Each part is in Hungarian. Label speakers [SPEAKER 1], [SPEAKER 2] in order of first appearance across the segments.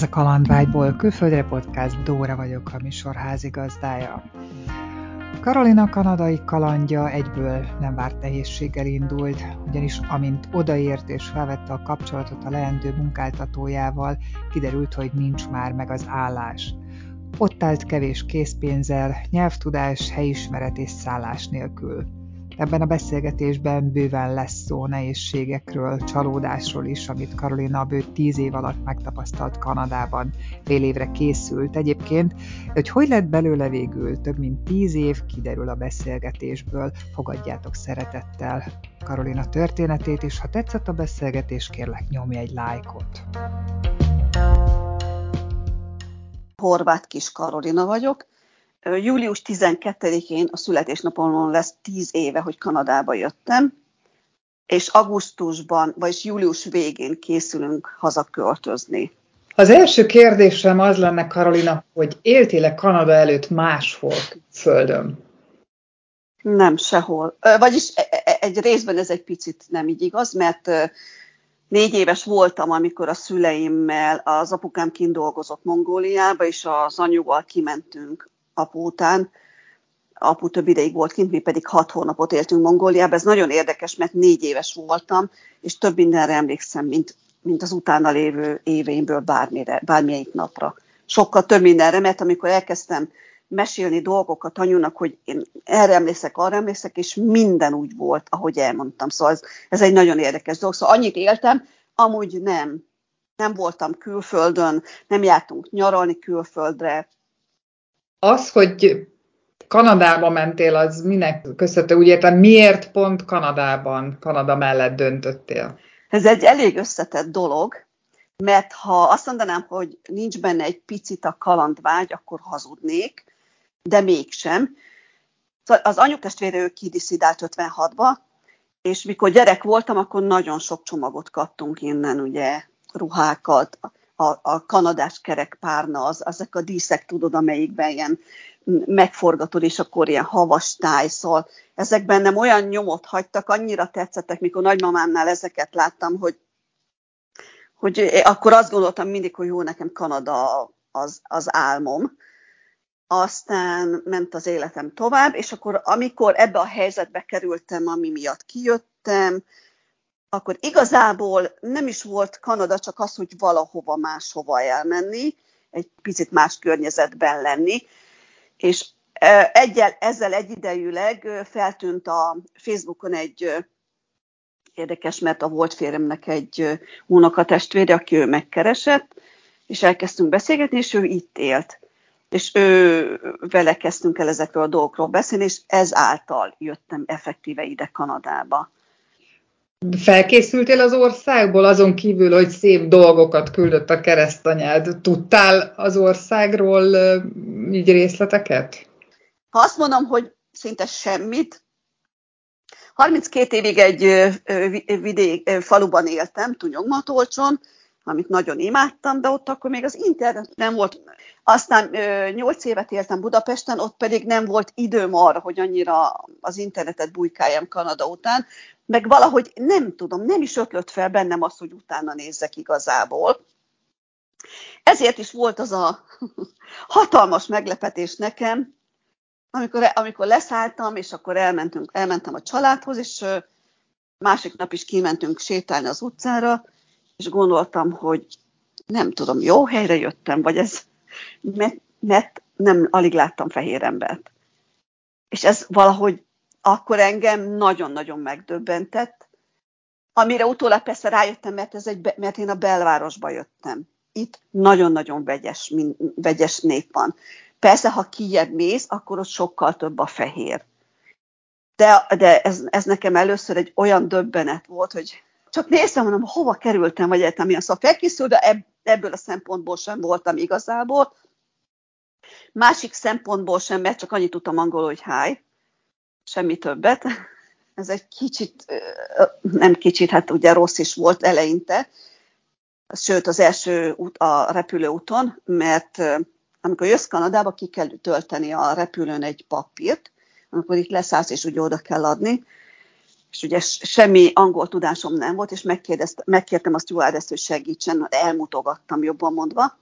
[SPEAKER 1] Ez a Kalandvágyból külföldre podcast, Dóra vagyok, a műsor házigazdája. Karolina kanadai kalandja egyből nem várt nehézséggel indult, ugyanis amint odaért és felvette a kapcsolatot a leendő munkáltatójával, kiderült, hogy nincs már meg az állás. Ott állt kevés készpénzzel, nyelvtudás, helyismeret és szállás nélkül. Ebben a beszélgetésben bőven lesz szó nehézségekről, csalódásról is, amit Karolina bő tíz év alatt megtapasztalt Kanadában. Fél évre készült egyébként, hogy hogy lett belőle végül több mint tíz év, kiderül a beszélgetésből. Fogadjátok szeretettel Karolina történetét, és ha tetszett a beszélgetés, kérlek nyomj egy lájkot.
[SPEAKER 2] Horváth Kis Karolina vagyok, Július 12-én a születésnapomon lesz 10 éve, hogy Kanadába jöttem, és augusztusban, vagyis július végén készülünk hazaköltözni.
[SPEAKER 1] Az első kérdésem az lenne, Karolina, hogy éltél-e Kanada előtt máshol földön?
[SPEAKER 2] Nem, sehol. Vagyis e, e, egy részben ez egy picit nem így igaz, mert négy éves voltam, amikor a szüleimmel az apukám kint dolgozott Mongóliába, és az anyuval kimentünk apu után. Apu több ideig volt kint, mi pedig hat hónapot éltünk Mongóliában. Ez nagyon érdekes, mert négy éves voltam, és több mindenre emlékszem, mint, mint az utána lévő éveimből bármire, bármelyik napra. Sokkal több mindenre, mert amikor elkezdtem mesélni dolgokat anyunak, hogy én erre emlékszek, arra emlékszek, és minden úgy volt, ahogy elmondtam. Szóval ez, ez egy nagyon érdekes dolog. Szóval annyit éltem, amúgy nem. Nem voltam külföldön, nem jártunk nyaralni külföldre,
[SPEAKER 1] az, hogy Kanadába mentél, az minek köszönhető? Úgy értem, miért pont Kanadában, Kanada mellett döntöttél?
[SPEAKER 2] Ez egy elég összetett dolog, mert ha azt mondanám, hogy nincs benne egy picit a kalandvágy, akkor hazudnék, de mégsem. Szóval az anyukestvére ő kidiszidált 56-ba, és mikor gyerek voltam, akkor nagyon sok csomagot kaptunk innen, ugye, ruhákat, a, a kanadás kerekpárna, az, ezek a díszek, tudod, amelyikben ilyen megforgatod, és akkor ilyen havas táj, szóval ezek bennem olyan nyomot hagytak, annyira tetszettek, mikor nagymamámnál ezeket láttam, hogy, hogy akkor azt gondoltam mindig, hogy jó, nekem Kanada az, az álmom. Aztán ment az életem tovább, és akkor amikor ebbe a helyzetbe kerültem, ami miatt kijöttem, akkor igazából nem is volt Kanada csak az, hogy valahova máshova elmenni, egy picit más környezetben lenni, és egyel, ezzel egyidejűleg feltűnt a Facebookon egy érdekes, mert a volt féremnek egy unokatestvére, aki ő megkeresett, és elkezdtünk beszélgetni, és ő itt élt. És ő vele kezdtünk el ezekről a dolgokról beszélni, és ezáltal jöttem effektíve ide Kanadába.
[SPEAKER 1] Felkészültél az országból, azon kívül, hogy szép dolgokat küldött a keresztanyád. Tudtál az országról így részleteket?
[SPEAKER 2] Ha azt mondom, hogy szinte semmit, 32 évig egy vidék, faluban éltem, Tunyogmatolcson, amit nagyon imádtam, de ott akkor még az internet nem volt. Aztán 8 évet éltem Budapesten, ott pedig nem volt időm arra, hogy annyira az internetet bujkáljam Kanada után, meg valahogy nem tudom, nem is ötlött fel bennem az, hogy utána nézzek igazából. Ezért is volt az a hatalmas meglepetés nekem, amikor, amikor leszálltam, és akkor elmentünk, elmentem a családhoz, és másik nap is kimentünk sétálni az utcára, és gondoltam, hogy nem tudom, jó helyre jöttem, vagy ez, mert, mert nem, alig láttam fehér embert. És ez valahogy akkor engem nagyon-nagyon megdöbbentett, amire utólag persze rájöttem, mert, ez egy, mert én a belvárosba jöttem. Itt nagyon-nagyon vegyes, vegyes nép van. Persze, ha kijebb mész, akkor ott sokkal több a fehér. De, de ez, ez nekem először egy olyan döbbenet volt, hogy csak néztem, mondom, hova kerültem, vagy egyetem milyen szóval felkészül, de ebből a szempontból sem voltam igazából. Másik szempontból sem, mert csak annyit tudtam angolul, hogy hi, semmi többet. Ez egy kicsit, nem kicsit, hát ugye rossz is volt eleinte, sőt az első út a repülőúton, mert amikor jössz Kanadába, ki kell tölteni a repülőn egy papírt, amikor itt leszállsz, és ugye oda kell adni, és ugye semmi angol tudásom nem volt, és megkértem azt Juárez, hogy segítsen, elmutogattam jobban mondva,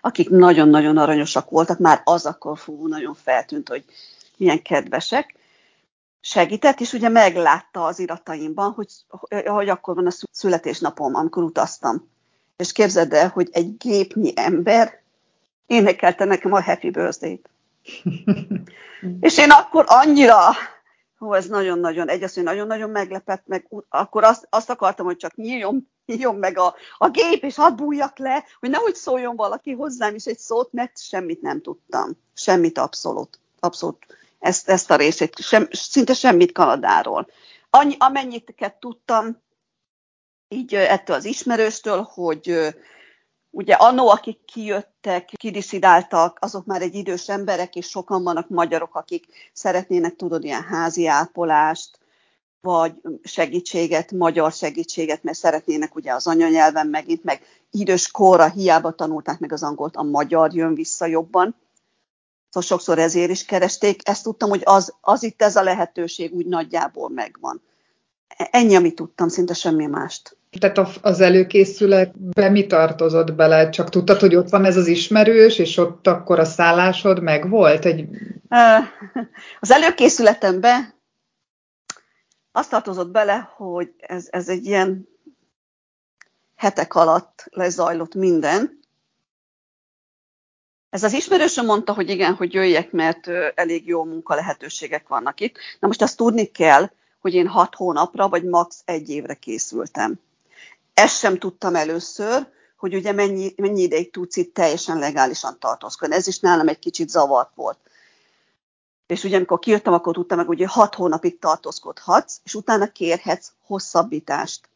[SPEAKER 2] akik nagyon-nagyon aranyosak voltak, már az akkor fú, nagyon feltűnt, hogy milyen kedvesek, segített, és ugye meglátta az irataimban, hogy, hogy akkor van a születésnapom, amikor utaztam. És képzeld el, hogy egy gépnyi ember énekelte nekem a Happy Birthday-t. és én akkor annyira, hú, ez nagyon-nagyon, egy hogy nagyon-nagyon meglepett, meg akkor azt, azt akartam, hogy csak nyíljon, nyíljon meg a, a gép, és hadd bújjak le, hogy nehogy szóljon valaki hozzám is egy szót, mert semmit nem tudtam. Semmit abszolút. Abszolút ezt, ezt a részét, sem, szinte semmit Kanadáról. Annyi, amennyit tudtam, így ettől az ismerőstől, hogy ugye annó, akik kijöttek, kidiszidáltak, azok már egy idős emberek, és sokan vannak magyarok, akik szeretnének, tudod, ilyen házi ápolást, vagy segítséget, magyar segítséget, mert szeretnének ugye az anyanyelven megint, meg idős korra hiába tanulták meg az angolt, a magyar jön vissza jobban. Szóval sokszor ezért is keresték. Ezt tudtam, hogy az, az itt ez a lehetőség úgy nagyjából megvan. Ennyi, amit tudtam, szinte semmi mást.
[SPEAKER 1] Tehát az előkészületbe mi tartozott bele? Csak tudtad, hogy ott van ez az ismerős, és ott akkor a szállásod meg volt? Egy...
[SPEAKER 2] Az előkészületembe azt tartozott bele, hogy ez, ez egy ilyen hetek alatt lezajlott minden. Ez az ismerősöm mondta, hogy igen, hogy jöjjek, mert elég jó munka lehetőségek vannak itt. Na most azt tudni kell, hogy én hat hónapra, vagy max. egy évre készültem. Ezt sem tudtam először, hogy ugye mennyi, mennyi ideig tudsz itt teljesen legálisan tartózkodni. Ez is nálam egy kicsit zavart volt. És ugye amikor kijöttem, akkor tudtam meg, hogy hat hónapig tartózkodhatsz, és utána kérhetsz hosszabbítást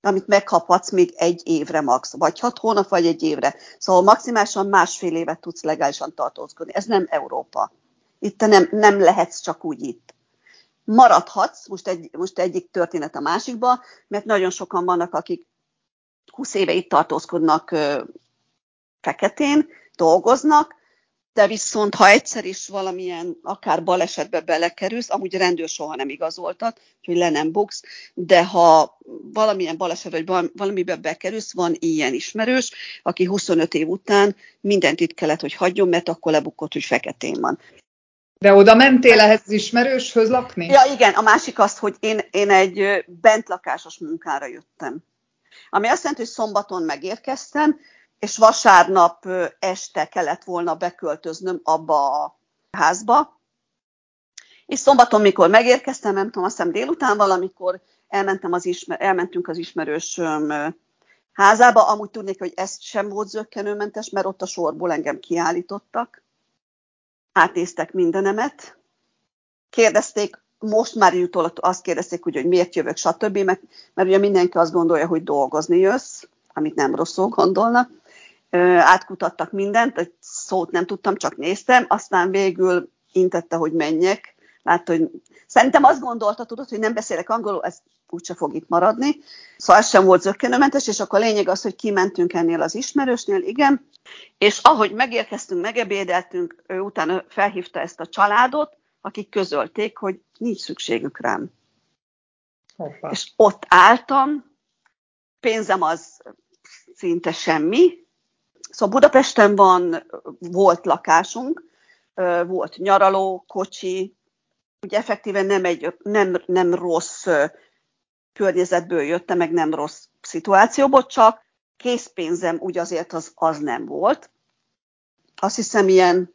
[SPEAKER 2] amit megkaphatsz még egy évre max, vagy hat hónap, vagy egy évre. Szóval maximálisan másfél évet tudsz legálisan tartózkodni. Ez nem Európa. Itt nem, nem lehetsz csak úgy itt. Maradhatsz, most, egy, most egyik történet a másikba, mert nagyon sokan vannak, akik 20 éve itt tartózkodnak ö, feketén, dolgoznak, de viszont ha egyszer is valamilyen akár balesetbe belekerülsz, amúgy rendőr soha nem igazoltat, hogy le nem buksz, de ha valamilyen baleset vagy valamibe bekerülsz, van ilyen ismerős, aki 25 év után mindent itt kellett, hogy hagyjon, mert akkor lebukott, hogy feketén van.
[SPEAKER 1] De oda mentél ehhez az ismerőshöz lakni?
[SPEAKER 2] Ja, igen. A másik az, hogy én, én egy bentlakásos munkára jöttem. Ami azt jelenti, hogy szombaton megérkeztem, és vasárnap este kellett volna beköltöznöm abba a házba. És szombaton, mikor megérkeztem, nem tudom, azt hiszem délután valamikor elmentem az ismer, elmentünk az ismerősöm házába. Amúgy tudnék, hogy ez sem volt zöggenőmentes, mert ott a sorból engem kiállítottak. Átéztek mindenemet. Kérdezték, most már jutólag azt kérdezték, hogy, hogy miért jövök, stb. Mert, mert ugye mindenki azt gondolja, hogy dolgozni jössz, amit nem rosszul gondolnak átkutattak mindent, egy szót nem tudtam, csak néztem, aztán végül intette, hogy menjek. Látta, hogy szerintem azt gondolta, tudod, hogy nem beszélek angolul, ez úgyse fog itt maradni. Szóval ez sem volt zöggenőmentes, és akkor a lényeg az, hogy kimentünk ennél az ismerősnél, igen, és ahogy megérkeztünk, megebédeltünk, ő utána felhívta ezt a családot, akik közölték, hogy nincs szükségük rám. Hoppa. És ott álltam, pénzem az szinte semmi, Szóval Budapesten van, volt lakásunk, volt nyaraló, kocsi, ugye effektíven nem, egy, nem, nem rossz környezetből jöttem, meg nem rossz szituációból, csak készpénzem úgy azért az, az nem volt. Azt hiszem ilyen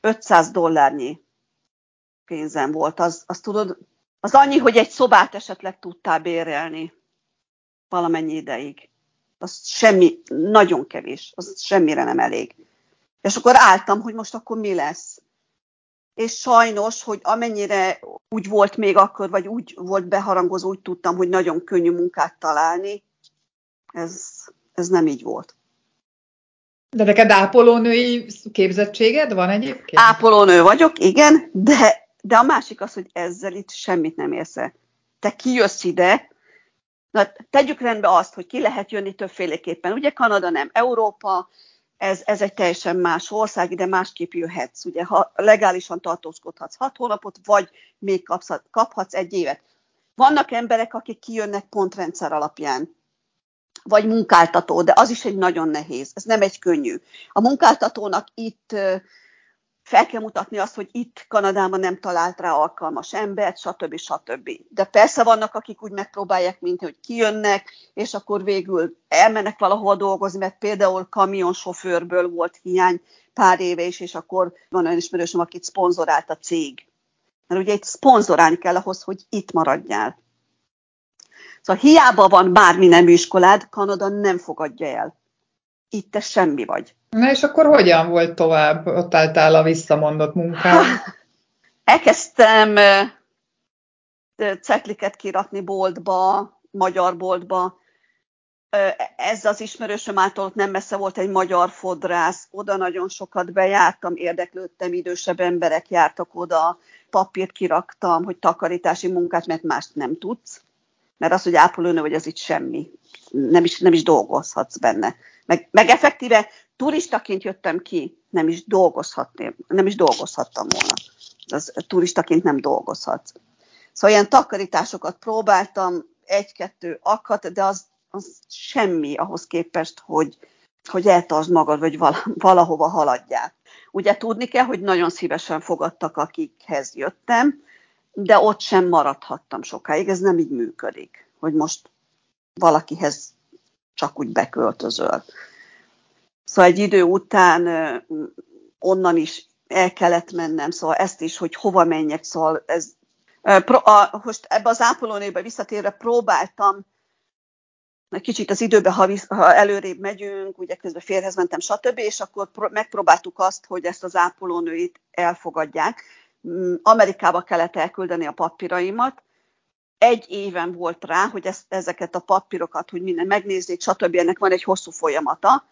[SPEAKER 2] 500 dollárnyi pénzem volt. Az, az tudod, az annyi, hogy egy szobát esetleg tudtál bérelni valamennyi ideig az semmi, nagyon kevés, az semmire nem elég. És akkor álltam, hogy most akkor mi lesz. És sajnos, hogy amennyire úgy volt még akkor, vagy úgy volt beharangozó, úgy tudtam, hogy nagyon könnyű munkát találni, ez, ez nem így volt.
[SPEAKER 1] De neked ápolónői képzettséged van egyébként?
[SPEAKER 2] Ápolónő vagyok, igen, de, de a másik az, hogy ezzel itt semmit nem érsz el. Te kijössz ide, Na, tegyük rendbe azt, hogy ki lehet jönni többféleképpen. Ugye Kanada nem Európa, ez, ez egy teljesen más ország, ide másképp jöhetsz. Ugye, ha legálisan tartózkodhatsz hat hónapot, vagy még kapsz, kaphatsz egy évet. Vannak emberek, akik kijönnek pontrendszer alapján. vagy munkáltató, de az is egy nagyon nehéz, ez nem egy könnyű. A munkáltatónak itt fel kell mutatni azt, hogy itt Kanadában nem talált rá alkalmas embert, stb. stb. De persze vannak, akik úgy megpróbálják, mint hogy kijönnek, és akkor végül elmennek valahol dolgozni, mert például kamionsofőrből volt hiány pár éve is, és akkor van olyan ismerősöm, akit szponzorált a cég. Mert ugye itt szponzorálni kell ahhoz, hogy itt maradjál. Szóval hiába van bármi nem iskolád, Kanada nem fogadja el. Itt te semmi vagy.
[SPEAKER 1] Na és akkor hogyan volt tovább? Ott álltál a visszamondott munkám.
[SPEAKER 2] Elkezdtem cetliket kiratni boltba, magyar boltba. Ez az ismerősöm által nem messze volt egy magyar fodrász. Oda nagyon sokat bejártam, érdeklődtem, idősebb emberek jártak oda, papírt kiraktam, hogy takarítási munkát, mert mást nem tudsz. Mert az, hogy ápolónő vagy, az itt semmi. Nem is, nem is dolgozhatsz benne. Meg, meg effektíve turistaként jöttem ki, nem is dolgozhatném, nem is dolgozhattam volna. Az, turistaként nem dolgozhatsz. Szóval ilyen takarításokat próbáltam, egy-kettő akadt, de az, az semmi ahhoz képest, hogy, hogy eltartsd magad, vagy valahova haladjál. Ugye tudni kell, hogy nagyon szívesen fogadtak, akikhez jöttem, de ott sem maradhattam sokáig, ez nem így működik, hogy most valakihez csak úgy beköltözöl. Szóval egy idő után onnan is el kellett mennem, szóval ezt is, hogy hova menjek, szóval ez, a, most ebbe az ápolónébe visszatérve próbáltam, kicsit az időbe, ha, visz, ha előrébb megyünk, ugye közben férhez mentem, stb., és akkor megpróbáltuk azt, hogy ezt az ápolónőit elfogadják. Mm, Amerikába kellett elküldeni a papíraimat, egy éven volt rá, hogy ezt, ezeket a papírokat, hogy minden megnézzék, stb. Ennek van egy hosszú folyamata,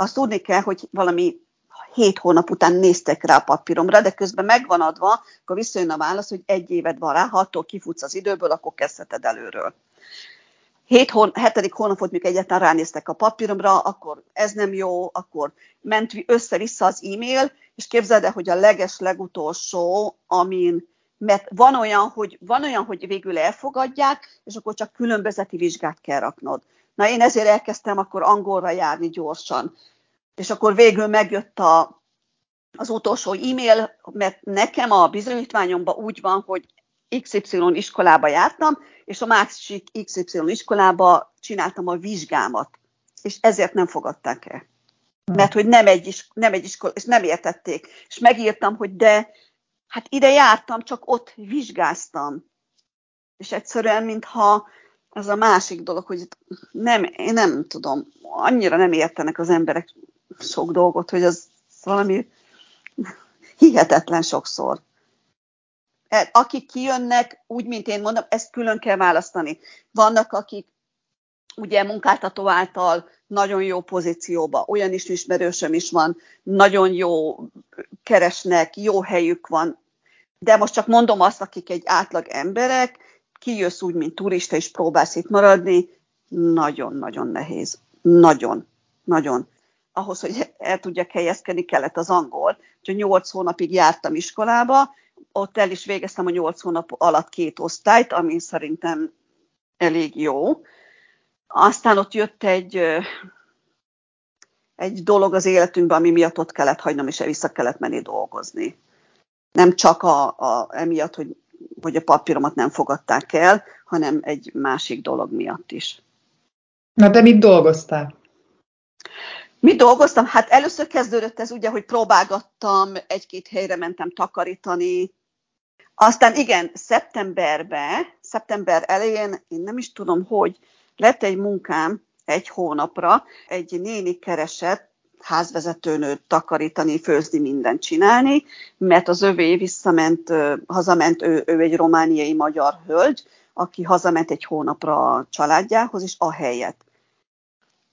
[SPEAKER 2] azt tudni kell, hogy valami hét hónap után néztek rá a papíromra, de közben megvan adva, akkor visszajön a válasz, hogy egy évet van rá, ha attól kifutsz az időből, akkor kezdheted előről. Hét hón, hetedik hónapot, mikor egyáltalán ránéztek a papíromra, akkor ez nem jó, akkor ment össze-vissza az e-mail, és képzeld el, hogy a leges legutolsó, amin mert van olyan, hogy, van olyan, hogy végül elfogadják, és akkor csak különbözeti vizsgát kell raknod. Na én ezért elkezdtem akkor angolra járni gyorsan. És akkor végül megjött a, az utolsó e-mail, mert nekem a bizonyítványomban úgy van, hogy XY iskolába jártam, és a másik XY iskolába csináltam a vizsgámat. És ezért nem fogadták el. Mert hogy nem egy, is, nem egy iskola, és nem értették. És megírtam, hogy de, hát ide jártam, csak ott vizsgáztam. És egyszerűen, mintha ez a másik dolog, hogy nem, én nem tudom, annyira nem értenek az emberek sok dolgot, hogy az valami hihetetlen sokszor. E, akik kijönnek, úgy, mint én mondom, ezt külön kell választani. Vannak, akik ugye munkáltató által nagyon jó pozícióba, olyan is ismerősöm is van, nagyon jó keresnek, jó helyük van, de most csak mondom azt, akik egy átlag emberek, kijössz úgy, mint turista, és próbálsz itt maradni, nagyon-nagyon nehéz. Nagyon, nagyon. Ahhoz, hogy el tudjak helyezkedni, kellett az angol. Úgyhogy nyolc hónapig jártam iskolába, ott el is végeztem a nyolc hónap alatt két osztályt, ami szerintem elég jó. Aztán ott jött egy, egy dolog az életünkben, ami miatt ott kellett hagynom, és vissza kellett menni dolgozni. Nem csak a, a, emiatt, hogy hogy a papíromat nem fogadták el, hanem egy másik dolog miatt is.
[SPEAKER 1] Na de mit dolgoztál?
[SPEAKER 2] Mi dolgoztam? Hát először kezdődött ez ugye, hogy próbálgattam, egy-két helyre mentem takarítani. Aztán igen, szeptemberben, szeptember elején, én nem is tudom, hogy lett egy munkám egy hónapra, egy néni keresett, házvezetőnőt takarítani, főzni, mindent csinálni, mert az övé visszament, hazament, ő, ő egy romániai magyar hölgy, aki hazament egy hónapra a családjához, és a helyet.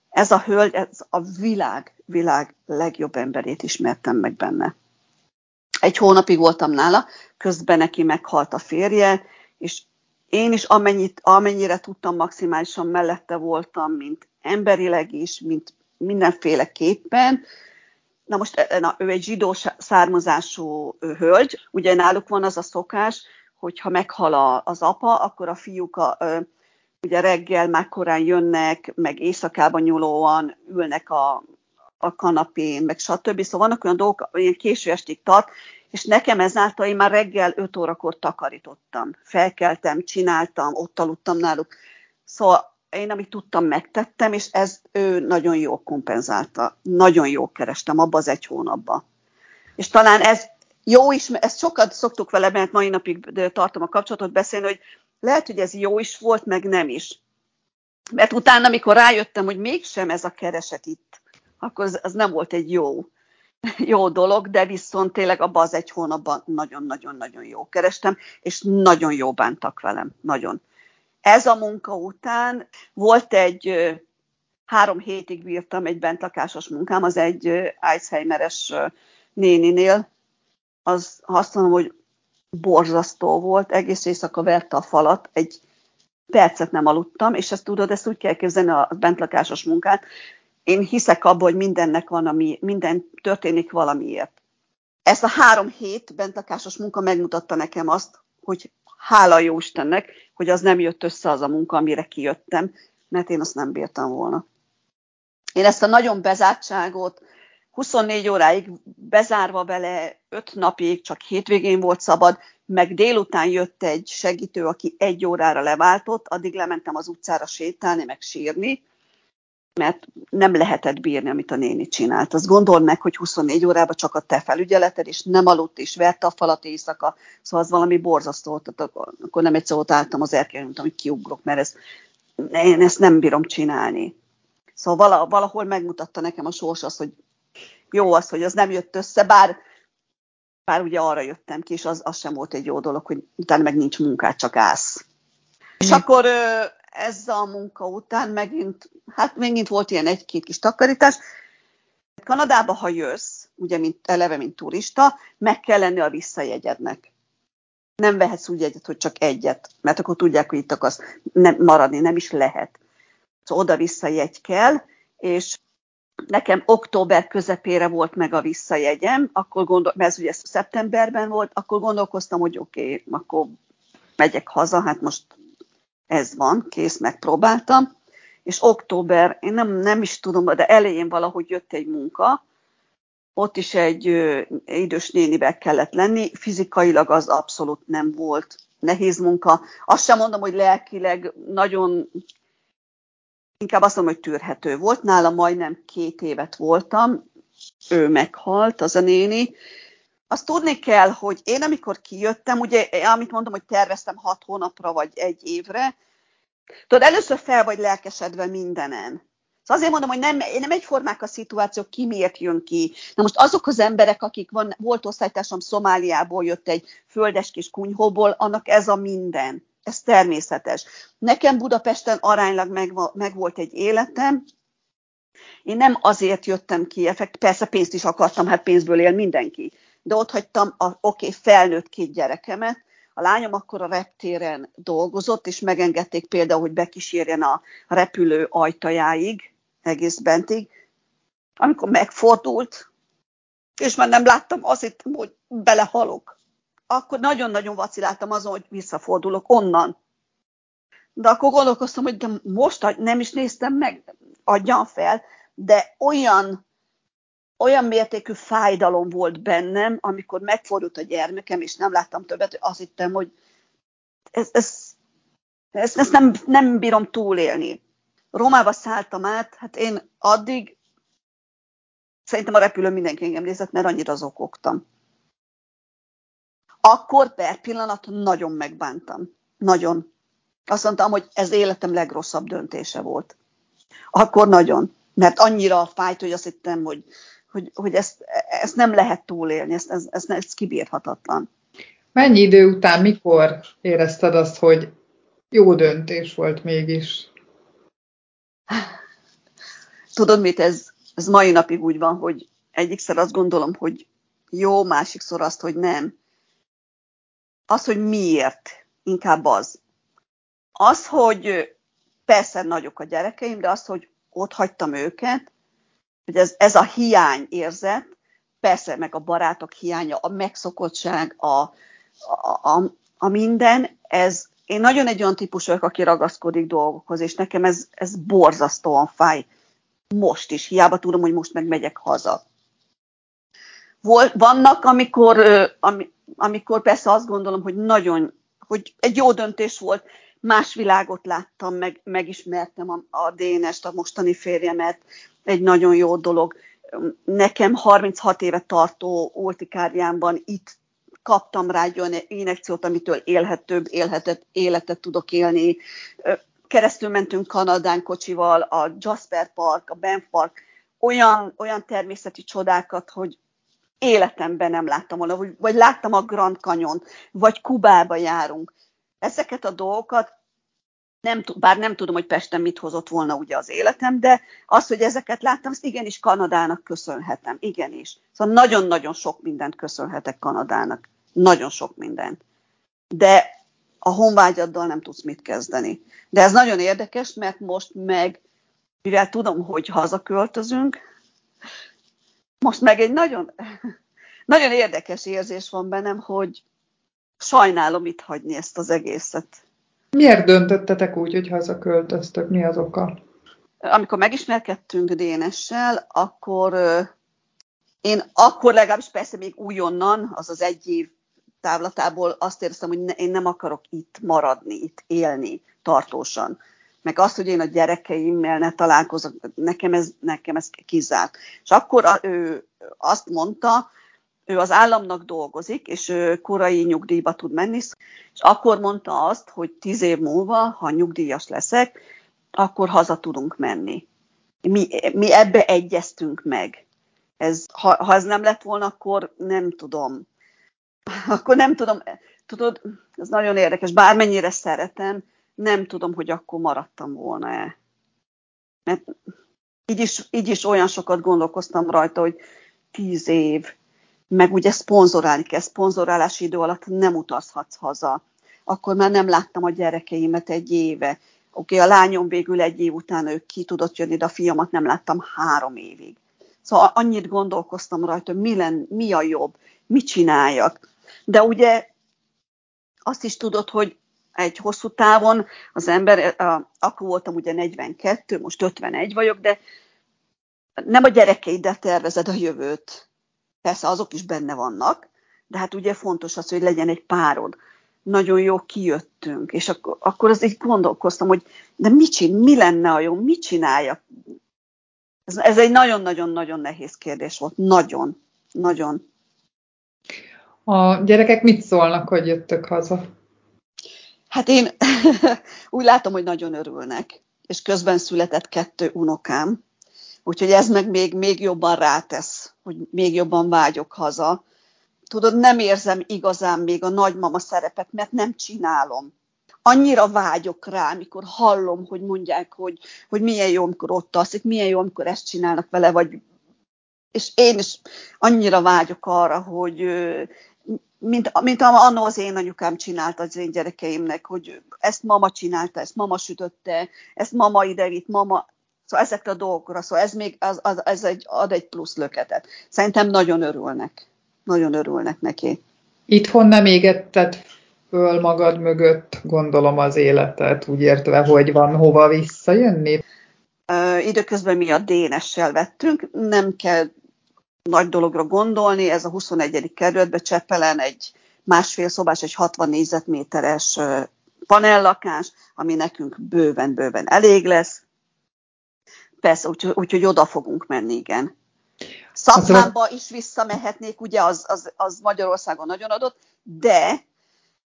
[SPEAKER 2] Ez a hölgy, ez a világ, világ legjobb emberét ismertem meg benne. Egy hónapig voltam nála, közben neki meghalt a férje, és én is amennyit, amennyire tudtam, maximálisan mellette voltam, mint emberileg is, mint mindenféleképpen. Na most e, na, ő egy zsidó származású hölgy, ugye náluk van az a szokás, hogy ha meghal az apa, akkor a fiúk a, ugye reggel már korán jönnek, meg éjszakában nyúlóan ülnek a, a kanapén, meg stb. Szóval vannak olyan dolgok, ilyen késő estig tart, és nekem ezáltal én már reggel 5 órakor takarítottam. Felkeltem, csináltam, ott aludtam náluk. Szóval én, amit tudtam, megtettem, és ez ő nagyon jó kompenzálta. Nagyon jó kerestem abba az egy hónapba. És talán ez jó is, ezt sokat szoktuk vele, mert mai napig tartom a kapcsolatot beszélni, hogy lehet, hogy ez jó is volt, meg nem is. Mert utána, amikor rájöttem, hogy mégsem ez a kereset itt, akkor az, az nem volt egy jó, jó dolog, de viszont tényleg abban az egy hónapban nagyon-nagyon-nagyon jó kerestem, és nagyon jó bántak velem, nagyon. Ez a munka után volt egy, három hétig bírtam egy bentlakásos munkám, az egy Alzheimeres néninél, az mondom, hogy borzasztó volt, egész éjszaka verte a falat, egy percet nem aludtam, és ezt tudod, ezt úgy kell képzelni a bentlakásos munkát. Én hiszek abban, hogy mindennek van, ami, minden történik valamiért. Ez a három hét bentlakásos munka megmutatta nekem azt, hogy hála jó Istennek, hogy az nem jött össze az a munka, amire kijöttem, mert én azt nem bírtam volna. Én ezt a nagyon bezártságot, 24 óráig bezárva bele, 5 napig, csak hétvégén volt szabad, meg délután jött egy segítő, aki egy órára leváltott, addig lementem az utcára sétálni, meg sírni, mert nem lehetett bírni, amit a néni csinált. Azt gondol meg, hogy 24 órában csak a te felügyeleted, és nem aludt, és verte a falat éjszaka, szóval az valami borzasztó volt. Akkor nem egyszer ott álltam az erkélyen, mondtam, hogy kiugrok, mert ez, én ezt nem bírom csinálni. Szóval valahol megmutatta nekem a sors azt, hogy jó az, hogy az nem jött össze, bár, bár ugye arra jöttem ki, és az, az sem volt egy jó dolog, hogy utána meg nincs munkát, csak állsz. És akkor ez a munka után megint, hát megint volt ilyen egy-két kis takarítás. Kanadába, ha jössz, ugye mint, eleve, mint turista, meg kell lenni a visszajegyednek. Nem vehetsz úgy egyet, hogy csak egyet, mert akkor tudják, hogy itt akarsz nem, maradni, nem is lehet. Szóval oda-vissza jegy kell, és nekem október közepére volt meg a visszajegyem, akkor gondol, mert ez ugye szeptemberben volt, akkor gondolkoztam, hogy oké, okay, akkor megyek haza, hát most ez van, kész, megpróbáltam, és október, én nem, nem is tudom, de elején valahogy jött egy munka, ott is egy ö, idős nénivel kellett lenni, fizikailag az abszolút nem volt nehéz munka. Azt sem mondom, hogy lelkileg nagyon inkább azt mondom, hogy tűrhető volt. Nála majdnem két évet voltam, ő meghalt, az a néni. Azt tudni kell, hogy én amikor kijöttem, ugye, amit mondom, hogy terveztem hat hónapra vagy egy évre, tudod, először fel vagy lelkesedve mindenen. Szóval azért mondom, hogy nem, nem egyformák a szituációk, ki miért jön ki. Na most azok az emberek, akik van, volt osztálytársam Szomáliából, jött egy földes kis kunyhóból, annak ez a minden ez természetes. Nekem Budapesten aránylag meg, meg volt egy életem, én nem azért jöttem ki, persze pénzt is akartam, hát pénzből él mindenki, de ott hagytam a oké, okay, felnőtt két gyerekemet, a lányom akkor a reptéren dolgozott, és megengedték például, hogy bekísérjen a repülő ajtajáig, egész bentig. Amikor megfordult, és már nem láttam, azt hittem, hogy belehalok akkor nagyon-nagyon vaciláltam azon, hogy visszafordulok onnan. De akkor gondolkoztam, hogy de most nem is néztem meg, adjam fel, de olyan, olyan mértékű fájdalom volt bennem, amikor megfordult a gyermekem, és nem láttam többet, hogy azt hittem, hogy ez, ez, ez, ezt nem, nem bírom túlélni. Romába szálltam át, hát én addig szerintem a repülő mindenki engem nézett, mert annyira zokogtam akkor per pillanat nagyon megbántam. Nagyon. Azt mondtam, hogy ez életem legrosszabb döntése volt. Akkor nagyon. Mert annyira fájt, hogy azt hittem, hogy, hogy, hogy ezt, ezt nem lehet túlélni, ezt, ezt, ezt, ezt kibírhatatlan.
[SPEAKER 1] Mennyi idő után, mikor érezted azt, hogy jó döntés volt mégis?
[SPEAKER 2] Tudod mit, ez, ez mai napig úgy van, hogy egyikszer azt gondolom, hogy jó, másikszor azt, hogy nem az, hogy miért, inkább az. Az, hogy persze nagyok a gyerekeim, de az, hogy ott hagytam őket, hogy ez, ez a hiány érzet, persze meg a barátok hiánya, a megszokottság, a, a, a, a minden, ez én nagyon egy olyan típus vagyok, aki ragaszkodik dolgokhoz, és nekem ez, ez borzasztóan fáj. Most is, hiába tudom, hogy most meg megyek haza. Vol, vannak, amikor, ami, amikor persze azt gondolom, hogy nagyon, hogy egy jó döntés volt, más világot láttam, meg, megismertem a, a Dénest, a mostani férjemet, egy nagyon jó dolog. Nekem 36 éve tartó ultikárjámban itt kaptam rá egy olyan injekciót, amitől élhetőbb élhetet, életet tudok élni. Keresztül mentünk Kanadán kocsival, a Jasper Park, a Banff Park, olyan, olyan természeti csodákat, hogy életemben nem láttam volna, vagy, vagy láttam a Grand Canyon, vagy Kubába járunk. Ezeket a dolgokat nem, bár nem tudom, hogy Pesten mit hozott volna ugye az életem, de az, hogy ezeket láttam, azt igenis Kanadának köszönhetem, igenis. Szóval nagyon-nagyon sok mindent köszönhetek Kanadának, nagyon sok mindent. De a honvágyaddal nem tudsz mit kezdeni. De ez nagyon érdekes, mert most meg, mivel tudom, hogy hazaköltözünk, most meg egy nagyon, nagyon érdekes érzés van bennem, hogy sajnálom itt hagyni ezt az egészet.
[SPEAKER 1] Miért döntöttetek úgy, hogy hazaköltöztök? Mi az oka?
[SPEAKER 2] Amikor megismerkedtünk Dénessel, akkor én akkor legalábbis persze még újonnan, az az egy év távlatából azt éreztem, hogy ne, én nem akarok itt maradni, itt élni tartósan. Meg azt, hogy én a gyerekeimmel ne találkozok, nekem ez, nekem ez kizárt. És akkor ő azt mondta, ő az államnak dolgozik, és ő korai nyugdíjba tud menni, és akkor mondta azt, hogy tíz év múlva, ha nyugdíjas leszek, akkor haza tudunk menni. Mi, mi ebbe egyeztünk meg. Ez, ha, ha ez nem lett volna, akkor nem tudom. Akkor nem tudom, tudod, ez nagyon érdekes, bármennyire szeretem, nem tudom, hogy akkor maradtam volna-e. Mert így is, így is olyan sokat gondolkoztam rajta, hogy tíz év, meg ugye szponzorálni kell, szponzorálási idő alatt nem utazhatsz haza. Akkor már nem láttam a gyerekeimet egy éve. Oké, okay, a lányom végül egy év után ő ki tudott jönni, de a fiamat nem láttam három évig. Szóval annyit gondolkoztam rajta, mi, len, mi a jobb, mit csináljak. De ugye azt is tudod, hogy egy hosszú távon az ember, akkor voltam ugye 42, most 51 vagyok, de nem a gyerekeiddel tervezed a jövőt. Persze azok is benne vannak, de hát ugye fontos az, hogy legyen egy párod. Nagyon jó kijöttünk, és akkor, akkor az így gondolkoztam, hogy de mit csin, mi lenne a jó, mit csináljak? Ez, ez egy nagyon-nagyon-nagyon nehéz kérdés volt. Nagyon, nagyon.
[SPEAKER 1] A gyerekek mit szólnak, hogy jöttök haza?
[SPEAKER 2] Hát én úgy látom, hogy nagyon örülnek, és közben született kettő unokám, úgyhogy ez meg még, még jobban rátesz, hogy még jobban vágyok haza. Tudod, nem érzem igazán még a nagymama szerepet, mert nem csinálom. Annyira vágyok rá, amikor hallom, hogy mondják, hogy, hogy milyen jó, amikor ott alszik, milyen jó, amikor ezt csinálnak vele, vagy és én is annyira vágyok arra, hogy mint, mint annó az én anyukám csinálta az én gyerekeimnek, hogy ezt mama csinálta, ezt mama sütötte, ezt mama idevitt, mama, szóval ezekre a dolgokra, szóval ez még az, az, ez egy, ad egy plusz löketet. Szerintem nagyon örülnek, nagyon örülnek neki.
[SPEAKER 1] Itthon nem égetted föl magad mögött, gondolom az életet, úgy értve, hogy van hova visszajönni?
[SPEAKER 2] Uh, időközben mi a Dénessel vettünk, nem kell nagy dologra gondolni, ez a 21. kerületben Csepelen egy másfél szobás, egy 60 négyzetméteres panellakás, ami nekünk bőven-bőven elég lesz. Persze, úgyhogy úgy, oda fogunk menni, igen. Szakmába is visszamehetnék, ugye az, az, az Magyarországon nagyon adott, de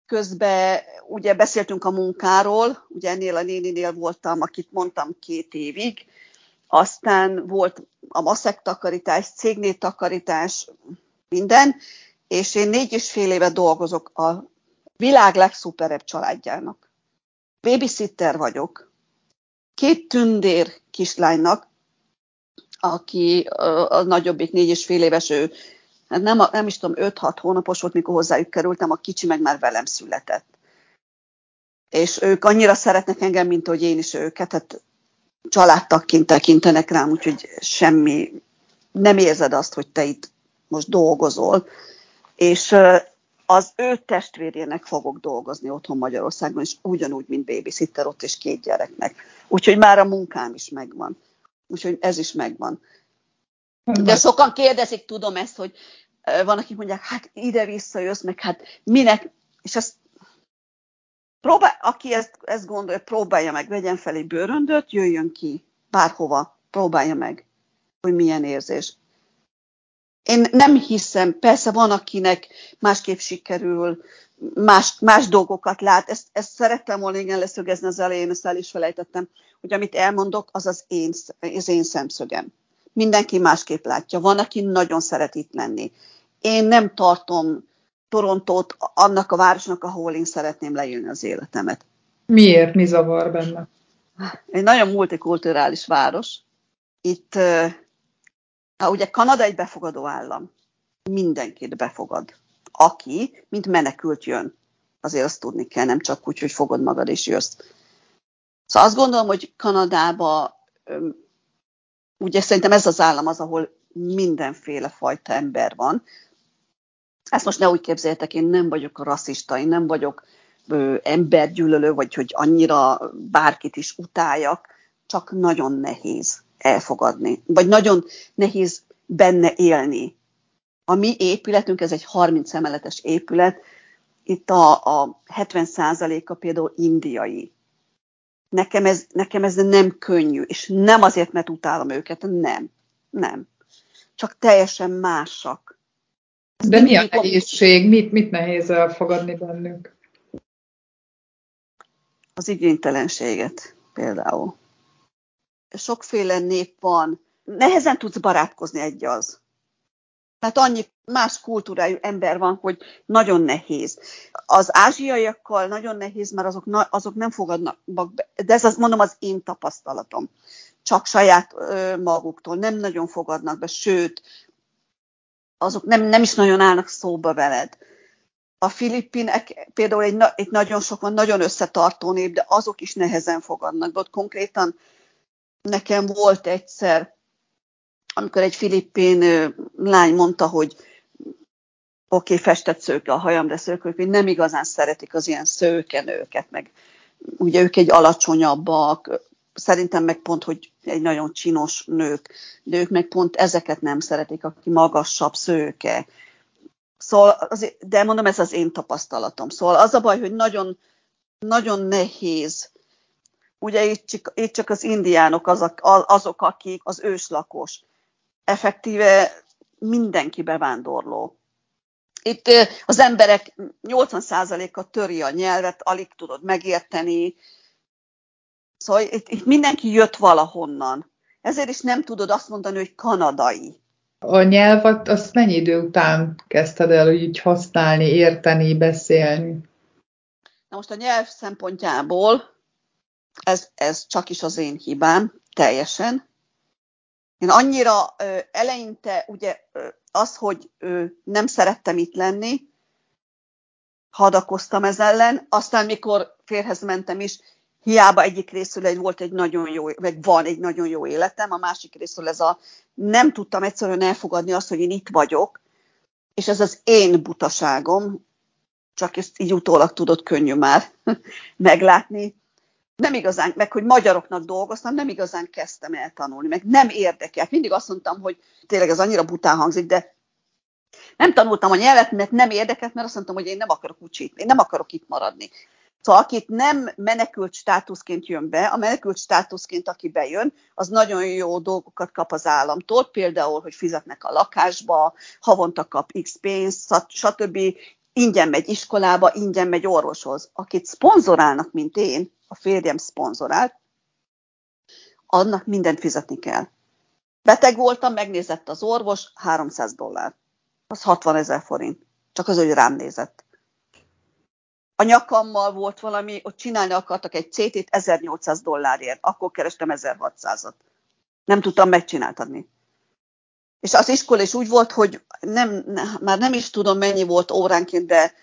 [SPEAKER 2] közben ugye beszéltünk a munkáról, ugye ennél a néninél voltam, akit mondtam két évig, aztán volt a maszek takarítás, cégnél takarítás, minden, és én négy és fél éve dolgozok a világ legszuperebb családjának. Babysitter vagyok. Két tündér kislánynak, aki a nagyobbik négy és fél éves, ő hát nem, nem is tudom, 5-6 hónapos volt, mikor hozzájuk kerültem, a kicsi meg már velem született. És ők annyira szeretnek engem, mint hogy én is őket. Hát családtakként tekintenek rám, úgyhogy semmi, nem érzed azt, hogy te itt most dolgozol. És az ő testvérjének fogok dolgozni otthon Magyarországon, és ugyanúgy, mint babysitter ott és két gyereknek. Úgyhogy már a munkám is megvan. Úgyhogy ez is megvan. De sokan kérdezik, tudom ezt, hogy van, akik mondják, hát ide-vissza jössz, meg hát minek, és azt próbál, aki ezt, ezt gondolja, próbálja meg, vegyen fel egy bőröndöt, jöjjön ki bárhova, próbálja meg, hogy milyen érzés. Én nem hiszem, persze van, akinek másképp sikerül, más, más dolgokat lát. Ezt, ezt szerettem volna igen leszögezni az elején, ezt el is felejtettem, hogy amit elmondok, az az én, az én szemszögem. Mindenki másképp látja. Van, aki nagyon szeret itt lenni. Én nem tartom Torontót annak a városnak, ahol én szeretném leélni az életemet.
[SPEAKER 1] Miért? Mi zavar benne?
[SPEAKER 2] Egy nagyon multikulturális város. Itt, ha ugye Kanada egy befogadó állam. Mindenkit befogad. Aki, mint menekült jön. Azért azt tudni kell, nem csak úgy, hogy fogod magad és jössz. Szóval azt gondolom, hogy Kanadába, ugye szerintem ez az állam az, ahol mindenféle fajta ember van. Ezt most ne úgy képzeljétek, én nem vagyok rasszista, én nem vagyok ö, embergyűlölő, vagy hogy annyira bárkit is utáljak, csak nagyon nehéz elfogadni, vagy nagyon nehéz benne élni. A mi épületünk, ez egy 30 emeletes épület, itt a, a 70%-a például indiai. Nekem ez, nekem ez nem könnyű, és nem azért, mert utálom őket, nem, nem. Csak teljesen másak.
[SPEAKER 1] De mi a nehézség? Mit, mit nehéz elfogadni bennünk?
[SPEAKER 2] Az igénytelenséget például. Sokféle nép van. Nehezen tudsz barátkozni egy az. Mert annyi más kultúrájú ember van, hogy nagyon nehéz. Az ázsiaiakkal nagyon nehéz, mert azok, na, azok nem fogadnak be. De ez az, mondom, az én tapasztalatom. Csak saját ö, maguktól. Nem nagyon fogadnak be, sőt, azok nem, nem is nagyon állnak szóba veled. A filippinek például egy, egy nagyon sok van, nagyon összetartó nép, de azok is nehezen fogadnak. De ott konkrétan nekem volt egyszer, amikor egy filippin lány mondta, hogy oké, okay, festett szőke a hajam, de szőkök, hogy nem igazán szeretik az ilyen szőkenőket, meg ugye ők egy alacsonyabbak, szerintem meg pont, hogy egy nagyon csinos nők, de ők meg pont ezeket nem szeretik, aki magasabb, szőke. Szóval, az, de mondom, ez az én tapasztalatom. Szóval az a baj, hogy nagyon, nagyon nehéz. Ugye itt csak, itt csak az indiánok azok, azok, akik az őslakos. Effektíve mindenki bevándorló. Itt az emberek 80%-a töri a nyelvet, alig tudod megérteni, Szóval itt, itt mindenki jött valahonnan. Ezért is nem tudod azt mondani, hogy kanadai.
[SPEAKER 1] A nyelvet azt mennyi idő után kezdted el így használni, érteni, beszélni?
[SPEAKER 2] Na most a nyelv szempontjából ez, ez csak is az én hibám, teljesen. Én annyira ö, eleinte ugye ö, az, hogy ö, nem szerettem itt lenni, hadakoztam ez ellen, aztán mikor férhez mentem is, hiába egyik részről egy volt egy nagyon jó, meg van egy nagyon jó életem, a másik részről ez a nem tudtam egyszerűen elfogadni azt, hogy én itt vagyok, és ez az én butaságom, csak ezt így utólag tudod könnyű már meglátni. Nem igazán, meg hogy magyaroknak dolgoztam, nem igazán kezdtem el tanulni, meg nem érdekelt. Mindig azt mondtam, hogy tényleg ez annyira bután hangzik, de nem tanultam a nyelvet, mert nem érdekelt, mert azt mondtam, hogy én nem akarok úgy én nem akarok itt maradni. Szóval akit nem menekült státuszként jön be, a menekült státuszként, aki bejön, az nagyon jó dolgokat kap az államtól, például, hogy fizetnek a lakásba, havonta kap X pénzt, stb. Ingyen megy iskolába, ingyen megy orvoshoz. Akit szponzorálnak, mint én, a férjem szponzorált, annak mindent fizetni kell. Beteg voltam, megnézett az orvos, 300 dollár. Az 60 ezer forint. Csak az, hogy rám nézett a nyakammal volt valami, ott csinálni akartak egy CT-t 1800 dollárért, akkor kerestem 1600-at. Nem tudtam megcsináltatni. És az iskola is úgy volt, hogy nem, ne, már nem is tudom mennyi volt óránként, de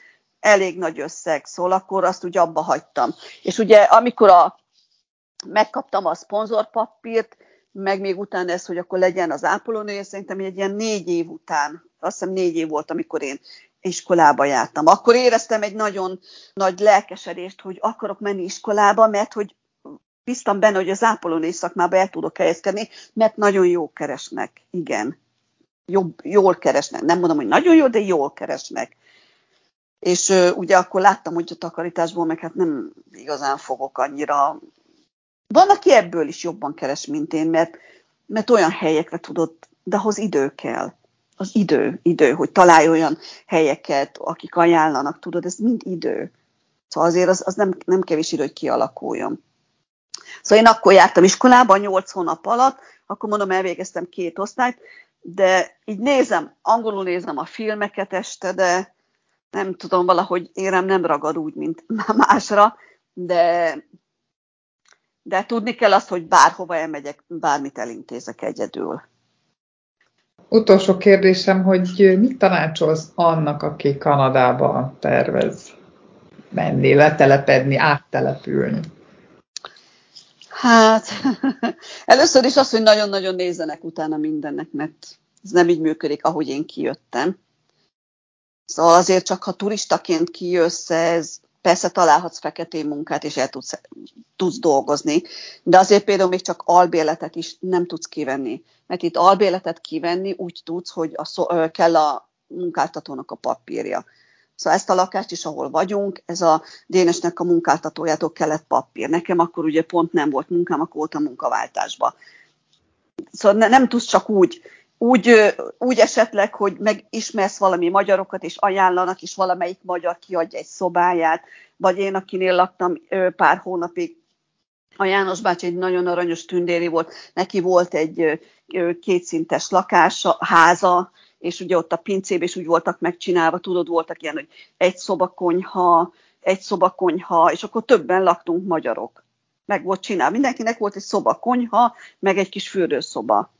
[SPEAKER 2] elég nagy összeg, szóval akkor azt úgy abba hagytam. És ugye amikor a, megkaptam a szponzorpapírt, meg még utána ez, hogy akkor legyen az ápolónő, szerintem egy ilyen négy év után, azt hiszem négy év volt, amikor én iskolába jártam. Akkor éreztem egy nagyon nagy lelkesedést, hogy akarok menni iskolába, mert hogy biztam benne, hogy az ápolónész szakmába el tudok helyezkedni, mert nagyon jó keresnek, igen. Jobb, jól keresnek. Nem mondom, hogy nagyon jó, de jól keresnek. És uh, ugye akkor láttam, hogy a takarításból meg hát nem igazán fogok annyira. Van, aki ebből is jobban keres, mint én, mert, mert olyan helyekre tudod, de ahhoz idő kell. Az idő, idő, hogy találj olyan helyeket, akik ajánlanak, tudod, ez mind idő. Szóval azért az, az nem, nem kevés idő, hogy kialakuljon. Szóval én akkor jártam iskolába, 8 hónap alatt, akkor mondom, elvégeztem két osztályt, de így nézem, angolul nézem a filmeket este, de nem tudom, valahogy érem nem ragad úgy, mint másra, de, de tudni kell azt, hogy bárhova elmegyek, bármit elintézek egyedül.
[SPEAKER 1] Utolsó kérdésem, hogy mit tanácsolsz annak, aki Kanadába tervez menni, letelepedni, áttelepülni?
[SPEAKER 2] Hát, először is az, hogy nagyon-nagyon nézzenek utána mindennek, mert ez nem így működik, ahogy én kijöttem. Szóval azért csak, ha turistaként kijössz, ez persze találhatsz feketén munkát, és el tudsz, tudsz dolgozni, de azért például még csak albéletet is nem tudsz kivenni. Mert itt albéletet kivenni úgy tudsz, hogy a kell a munkáltatónak a papírja. Szóval ezt a lakást is, ahol vagyunk, ez a Dénesnek a munkáltatójától kellett papír. Nekem akkor ugye pont nem volt munkám, akkor volt a munkaváltásba. Szóval ne, nem tudsz csak úgy, úgy, úgy esetleg, hogy megismersz valami magyarokat, és ajánlanak, és valamelyik magyar kiadja egy szobáját, vagy én, akinél laktam pár hónapig, a János bácsi egy nagyon aranyos tündéri volt, neki volt egy kétszintes lakása, háza, és ugye ott a pincében is úgy voltak megcsinálva, tudod, voltak ilyen, hogy egy szobakonyha, egy szobakonyha, és akkor többen laktunk magyarok. Meg volt csinálva. Mindenkinek volt egy szobakonyha, meg egy kis fürdőszoba.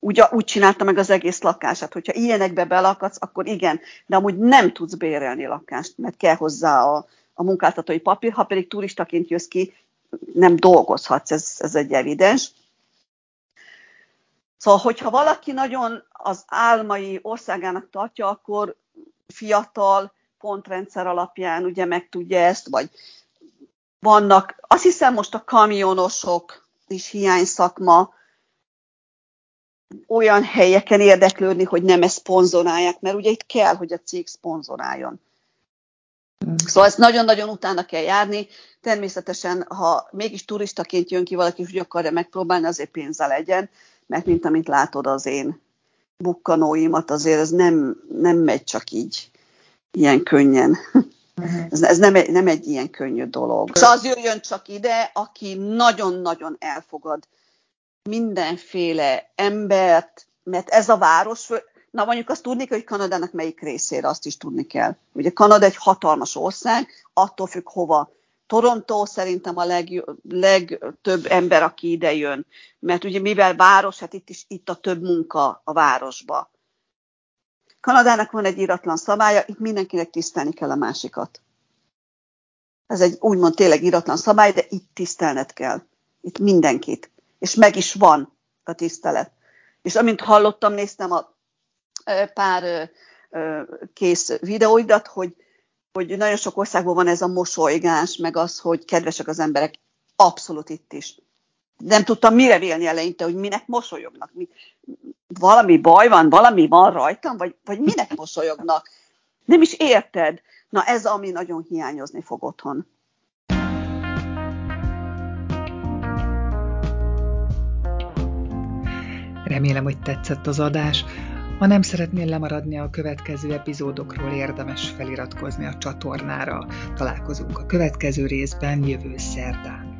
[SPEAKER 2] Úgy, úgy csinálta meg az egész lakását, hogyha ilyenekbe belakadsz, akkor igen, de amúgy nem tudsz bérelni lakást, mert kell hozzá a, a munkáltatói papír, ha pedig turistaként jössz ki, nem dolgozhatsz, ez, ez egy evidens. Szóval, hogyha valaki nagyon az álmai országának tartja, akkor fiatal pontrendszer alapján ugye megtudja ezt, vagy vannak, azt hiszem most a kamionosok is hiány szakma, olyan helyeken érdeklődni, hogy nem ezt szponzorálják, mert ugye itt kell, hogy a cég szponzoráljon. Szóval ezt nagyon-nagyon utána kell járni. Természetesen, ha mégis turistaként jön ki valaki, hogy akarja megpróbálni, azért pénze legyen, mert mint amit látod az én bukkanóimat, azért ez nem, nem megy csak így, ilyen könnyen. Uh-huh. Ez, ez nem, egy, nem egy ilyen könnyű dolog. És az jöjjön csak ide, aki nagyon-nagyon elfogad mindenféle embert, mert ez a város, na mondjuk azt tudni kell, hogy Kanadának melyik részére, azt is tudni kell. Ugye Kanada egy hatalmas ország, attól függ hova Toronto szerintem a leg, legtöbb ember, aki ide jön. Mert ugye mivel város, hát itt is itt a több munka a városba. Kanadának van egy iratlan szabálya, itt mindenkinek tisztelni kell a másikat. Ez egy úgymond tényleg iratlan szabály, de itt tisztelned kell. Itt mindenkit. És meg is van a tisztelet. És amint hallottam, néztem a pár kész videóidat, hogy hogy nagyon sok országban van ez a mosolygás, meg az, hogy kedvesek az emberek, abszolút itt is. Nem tudtam mire vélni eleinte, hogy minek mosolyognak. Mi, valami baj van, valami van rajtam, vagy, vagy minek mosolyognak. Nem is érted. Na ez, ami nagyon hiányozni fog otthon.
[SPEAKER 1] Remélem, hogy tetszett az adás. Ha nem szeretnél lemaradni a következő epizódokról, érdemes feliratkozni a csatornára. Találkozunk a következő részben jövő szerdán.